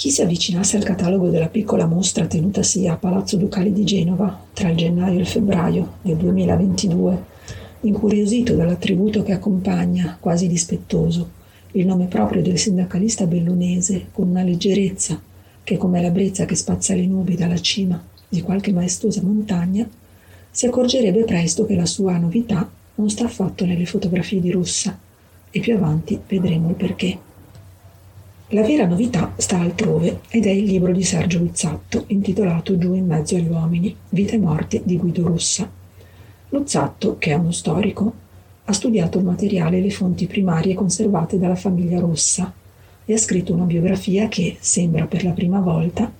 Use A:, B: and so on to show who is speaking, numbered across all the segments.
A: Chi si avvicinasse al catalogo della piccola mostra tenutasi a Palazzo Ducale di Genova tra il gennaio e il febbraio del 2022, incuriosito dall'attributo che accompagna, quasi dispettoso, il nome proprio del sindacalista bellunese con una leggerezza che, come la brezza che spazza le nubi dalla cima di qualche maestosa montagna, si accorgerebbe presto che la sua novità non sta affatto nelle fotografie di Rossa e più avanti vedremo il perché. La vera novità sta altrove ed è il libro di Sergio Luzzatto intitolato Giù in mezzo agli uomini, vita e morte di Guido Rossa. Luzzatto, che è uno storico, ha studiato il materiale e le fonti primarie conservate dalla famiglia Rossa e ha scritto una biografia che, sembra per la prima volta,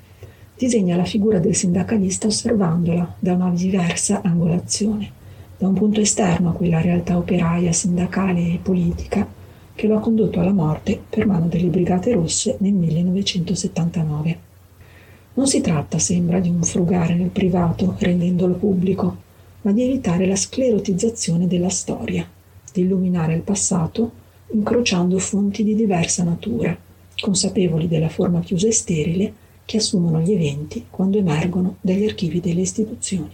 A: disegna la figura del sindacalista osservandola da una diversa angolazione, da un punto esterno a quella realtà operaia, sindacale e politica che lo ha condotto alla morte per mano delle Brigate Rosse nel 1979. Non si tratta, sembra, di un frugare nel privato rendendolo pubblico, ma di evitare la sclerotizzazione della storia, di illuminare il passato incrociando fonti di diversa natura, consapevoli della forma chiusa e sterile che assumono gli eventi quando emergono dagli archivi delle istituzioni.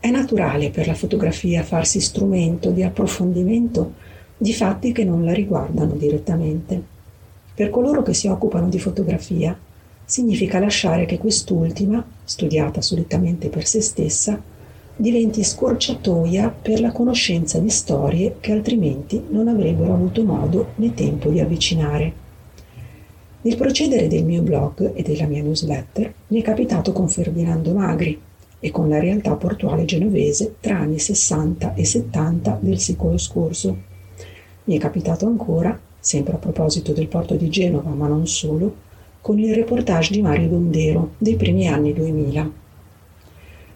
A: È naturale per la fotografia farsi strumento di approfondimento di fatti che non la riguardano direttamente. Per coloro che si occupano di fotografia, significa lasciare che quest'ultima, studiata solitamente per se stessa, diventi scorciatoia per la conoscenza di storie che altrimenti non avrebbero avuto modo né tempo di avvicinare. Nel procedere del mio blog e della mia newsletter mi è capitato con Ferdinando Magri e con la realtà portuale genovese tra anni 60 e 70 del secolo scorso. Mi è capitato ancora, sempre a proposito del porto di Genova, ma non solo, con il reportage di Mario Dondero dei primi anni 2000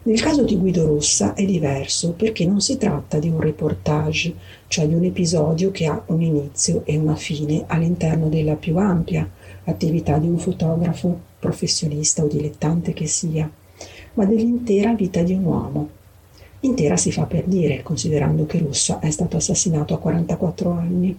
A: nel caso di Guido Rossa è diverso perché non si tratta di un reportage, cioè di un episodio che ha un inizio e una fine all'interno della più ampia attività di un fotografo, professionista o dilettante che sia, ma dell'intera vita di un uomo. Intera si fa per dire, considerando che Rossa è stato assassinato a 44 anni.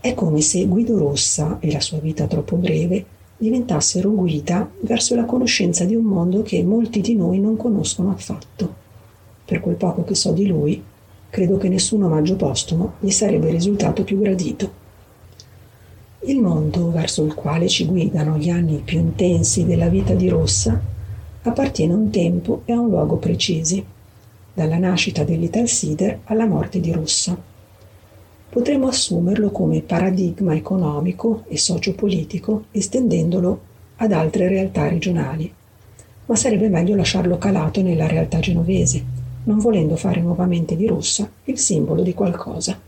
A: È come se Guido Rossa e la sua vita troppo breve diventassero guida verso la conoscenza di un mondo che molti di noi non conoscono affatto. Per quel poco che so di lui, credo che nessun omaggio postumo gli sarebbe risultato più gradito. Il mondo verso il quale ci guidano gli anni più intensi della vita di Rossa appartiene a un tempo e a un luogo precisi, dalla nascita dell'Italsider alla morte di Rossa potremmo assumerlo come paradigma economico e sociopolitico estendendolo ad altre realtà regionali, ma sarebbe meglio lasciarlo calato nella realtà genovese, non volendo fare nuovamente di Rossa il simbolo di qualcosa.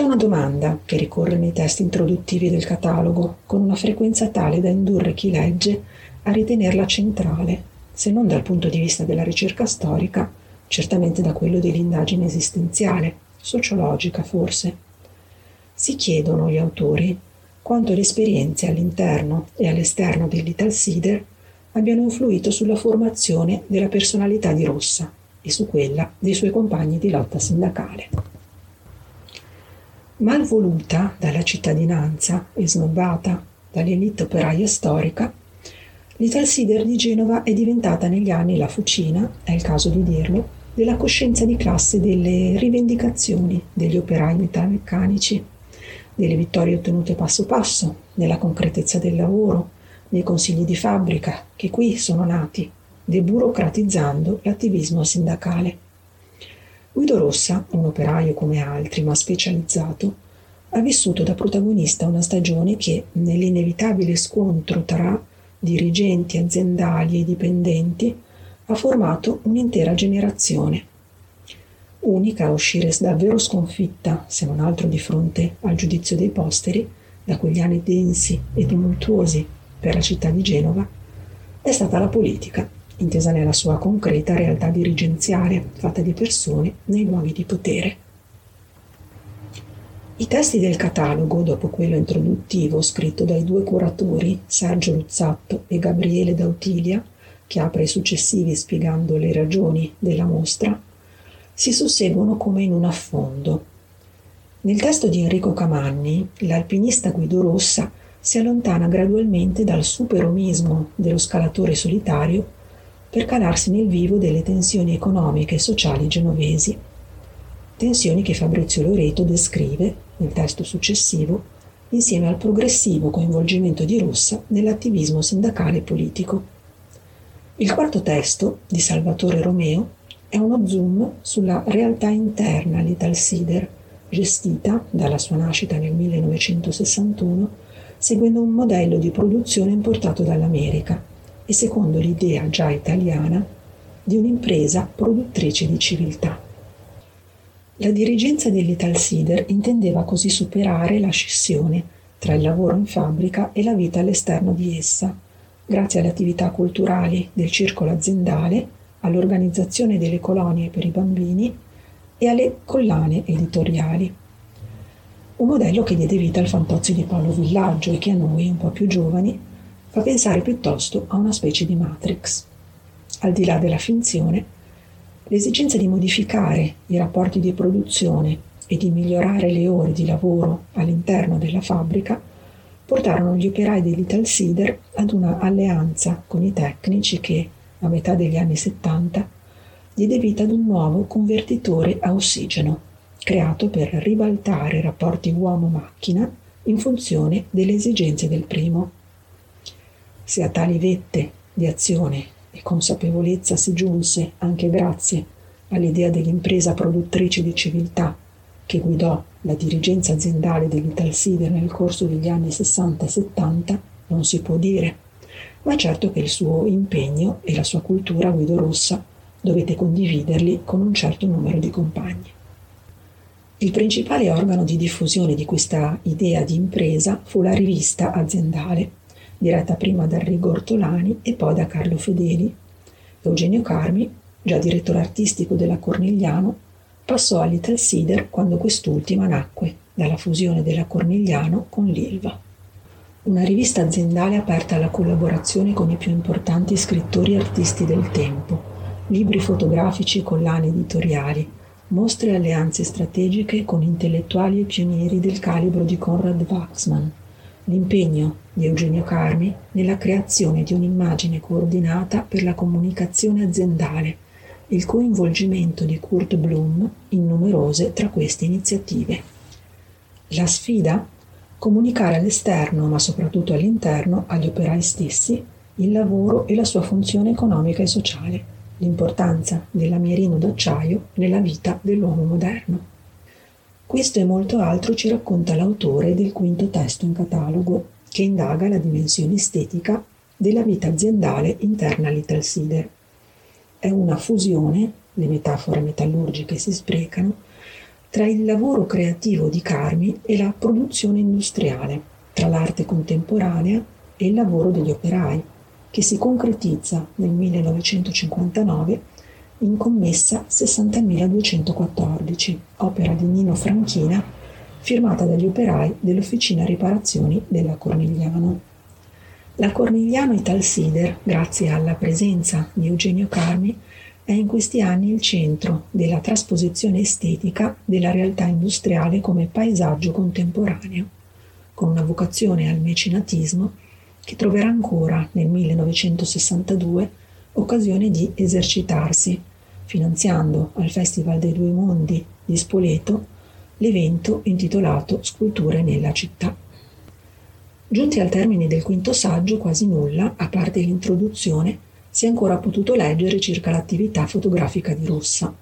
A: C'è una domanda che ricorre nei testi introduttivi del catalogo con una frequenza tale da indurre chi legge a ritenerla centrale, se non dal punto di vista della ricerca storica, certamente da quello dell'indagine esistenziale sociologica forse. Si chiedono gli autori quanto le esperienze all'interno e all'esterno dell'Italsider abbiano influito sulla formazione della personalità di Rossa e su quella dei suoi compagni di lotta sindacale. Malvoluta dalla cittadinanza e snobbata dall'elite operaia storica, l'Italsider di Genova è diventata negli anni la fucina, è il caso di dirlo, della coscienza di classe delle rivendicazioni degli operai metalmeccanici, delle vittorie ottenute passo passo, nella concretezza del lavoro, nei consigli di fabbrica, che qui sono nati, deburocratizzando l'attivismo sindacale. Guido Rossa, un operaio come altri, ma specializzato, ha vissuto da protagonista una stagione che, nell'inevitabile scontro tra dirigenti aziendali e dipendenti, ha formato un'intera generazione. Unica a uscire davvero sconfitta, se non altro di fronte al giudizio dei posteri, da quegli anni densi e tumultuosi per la città di Genova, è stata la politica, intesa nella sua concreta realtà dirigenziale, fatta di persone nei luoghi di potere. I testi del catalogo, dopo quello introduttivo scritto dai due curatori, Sergio Luzzatto e Gabriele Dautilia, che apre i successivi spiegando le ragioni della mostra, si susseguono come in un affondo. Nel testo di Enrico Camanni, l'alpinista Guido Rossa si allontana gradualmente dal superomismo dello scalatore solitario per calarsi nel vivo delle tensioni economiche e sociali genovesi. Tensioni che Fabrizio Loreto descrive, nel testo successivo, insieme al progressivo coinvolgimento di Rossa nell'attivismo sindacale e politico. Il quarto testo, di Salvatore Romeo, è uno zoom sulla realtà interna all'Italsider, gestita dalla sua nascita nel 1961 seguendo un modello di produzione importato dall'America e secondo l'idea già italiana di un'impresa produttrice di civiltà. La dirigenza dell'Italsider intendeva così superare la scissione tra il lavoro in fabbrica e la vita all'esterno di essa, grazie alle attività culturali del circolo aziendale all'organizzazione delle colonie per i bambini e alle collane editoriali. Un modello che diede vita al fantozio di Paolo Villaggio e che a noi, un po' più giovani, fa pensare piuttosto a una specie di Matrix. Al di là della finzione, l'esigenza di modificare i rapporti di produzione e di migliorare le ore di lavoro all'interno della fabbrica portarono gli operai dell'Italsider ad una alleanza con i tecnici che, a metà degli anni 70, diede vita ad un nuovo convertitore a ossigeno, creato per ribaltare i rapporti uomo-macchina in funzione delle esigenze del primo. Se a tali vette di azione e consapevolezza si giunse anche grazie all'idea dell'impresa produttrice di civiltà che guidò la dirigenza aziendale dell'Italsider nel corso degli anni 60 e 70, non si può dire ma certo che il suo impegno e la sua cultura Guido Rossa dovete condividerli con un certo numero di compagni. Il principale organo di diffusione di questa idea di impresa fu la rivista aziendale, diretta prima da Rigo Ortolani e poi da Carlo Fedeli. Eugenio Carmi, già direttore artistico della Cornigliano, passò all'Italsider quando quest'ultima nacque dalla fusione della Cornigliano con l'Ilva una rivista aziendale aperta alla collaborazione con i più importanti scrittori e artisti del tempo, libri fotografici e collane editoriali, mostre e alleanze strategiche con intellettuali e pionieri del calibro di Konrad Waxman, l'impegno di Eugenio Carmi nella creazione di un'immagine coordinata per la comunicazione aziendale, il coinvolgimento di Kurt Bloom in numerose tra queste iniziative. La sfida comunicare all'esterno, ma soprattutto all'interno, agli operai stessi, il lavoro e la sua funzione economica e sociale, l'importanza dell'amierino d'acciaio nella vita dell'uomo moderno. Questo e molto altro ci racconta l'autore del quinto testo in catalogo, che indaga la dimensione estetica della vita aziendale interna all'Italsider. È una fusione, le metafore metallurgiche si sprecano, tra il lavoro creativo di Carmi e la produzione industriale, tra l'arte contemporanea e il lavoro degli operai, che si concretizza nel 1959 in commessa 60.214, opera di Nino Franchina, firmata dagli operai dell'Officina Riparazioni della Cornigliano. La Cornigliano Italsider, grazie alla presenza di Eugenio Carmi, è in questi anni il centro della trasposizione estetica della realtà industriale come paesaggio contemporaneo, con una vocazione al mecenatismo che troverà ancora nel 1962 occasione di esercitarsi, finanziando al Festival dei Due Mondi di Spoleto l'evento intitolato Sculture nella città. Giunti al termine del quinto saggio, quasi nulla, a parte l'introduzione, si è ancora potuto leggere circa l'attività fotografica di Rossa.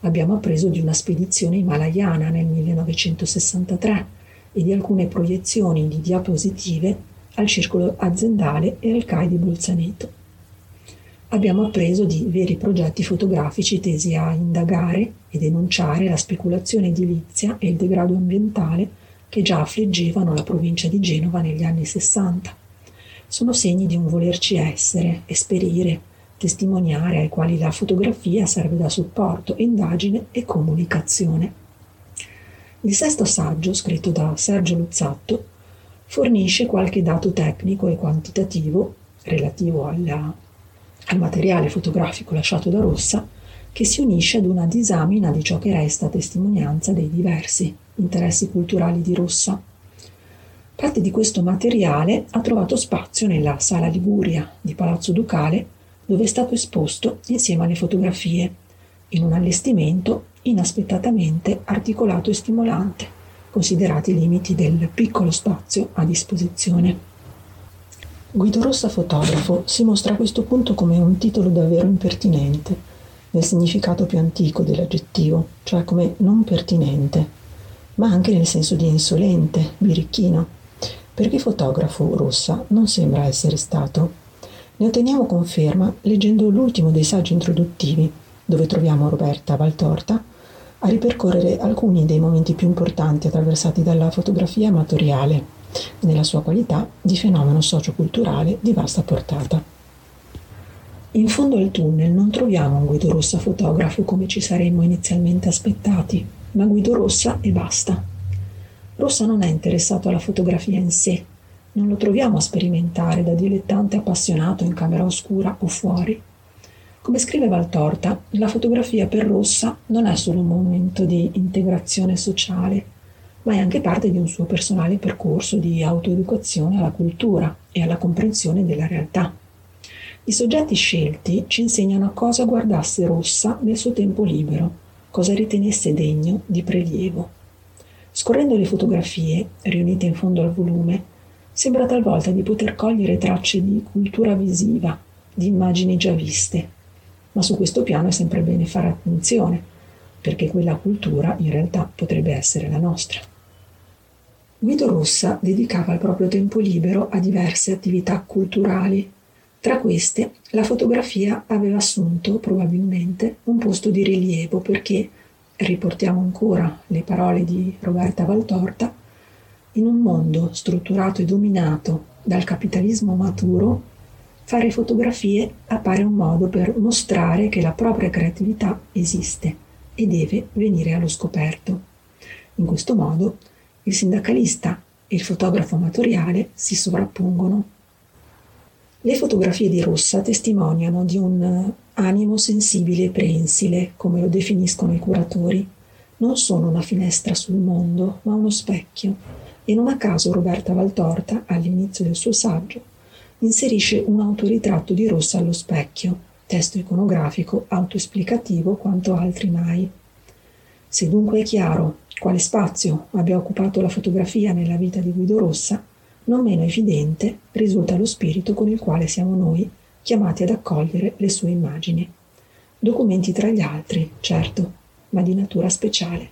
A: Abbiamo appreso di una spedizione himalayana nel 1963 e di alcune proiezioni di diapositive al circolo aziendale e al CAI di Bolzaneto. Abbiamo appreso di veri progetti fotografici tesi a indagare e denunciare la speculazione edilizia e il degrado ambientale che già affliggevano la provincia di Genova negli anni 60 sono segni di un volerci essere, esperire, testimoniare ai quali la fotografia serve da supporto, indagine e comunicazione. Il sesto saggio, scritto da Sergio Luzzatto, fornisce qualche dato tecnico e quantitativo relativo alla, al materiale fotografico lasciato da Rossa, che si unisce ad una disamina di ciò che resta testimonianza dei diversi interessi culturali di Rossa. Parte di questo materiale ha trovato spazio nella Sala Liguria di Palazzo Ducale, dove è stato esposto insieme alle fotografie, in un allestimento inaspettatamente articolato e stimolante, considerati i limiti del piccolo spazio a disposizione. Guido Rossa fotografo si mostra a questo punto come un titolo davvero impertinente, nel significato più antico dell'aggettivo, cioè come non pertinente, ma anche nel senso di insolente, birichino, perché fotografo Rossa non sembra essere stato. Ne otteniamo conferma leggendo l'ultimo dei saggi introduttivi, dove troviamo Roberta Valtorta a ripercorrere alcuni dei momenti più importanti attraversati dalla fotografia amatoriale nella sua qualità di fenomeno socioculturale di vasta portata. In fondo al tunnel non troviamo un Guido Rossa fotografo come ci saremmo inizialmente aspettati, ma Guido Rossa e basta. Rossa non è interessato alla fotografia in sé, non lo troviamo a sperimentare da dilettante appassionato in camera oscura o fuori. Come scrive Valtorta, la fotografia per Rossa non è solo un momento di integrazione sociale, ma è anche parte di un suo personale percorso di autoeducazione alla cultura e alla comprensione della realtà. I soggetti scelti ci insegnano a cosa guardasse Rossa nel suo tempo libero, cosa ritenesse degno di prelievo. Scorrendo le fotografie, riunite in fondo al volume, sembra talvolta di poter cogliere tracce di cultura visiva, di immagini già viste. Ma su questo piano è sempre bene fare attenzione, perché quella cultura in realtà potrebbe essere la nostra. Guido Rossa dedicava il proprio tempo libero a diverse attività culturali. Tra queste, la fotografia aveva assunto probabilmente un posto di rilievo perché, riportiamo ancora le parole di Roberta Valtorta, in un mondo strutturato e dominato dal capitalismo maturo, fare fotografie appare un modo per mostrare che la propria creatività esiste e deve venire allo scoperto. In questo modo il sindacalista e il fotografo amatoriale si sovrappongono. Le fotografie di Rossa testimoniano di un animo sensibile e prensile, come lo definiscono i curatori. Non sono una finestra sul mondo, ma uno specchio. E non a caso Roberta Valtorta, all'inizio del suo saggio, inserisce un autoritratto di Rossa allo specchio, testo iconografico autoesplicativo quanto altri mai. Se dunque è chiaro quale spazio abbia occupato la fotografia nella vita di Guido Rossa, non meno evidente risulta lo spirito con il quale siamo noi chiamati ad accogliere le sue immagini. Documenti tra gli altri, certo, ma di natura speciale.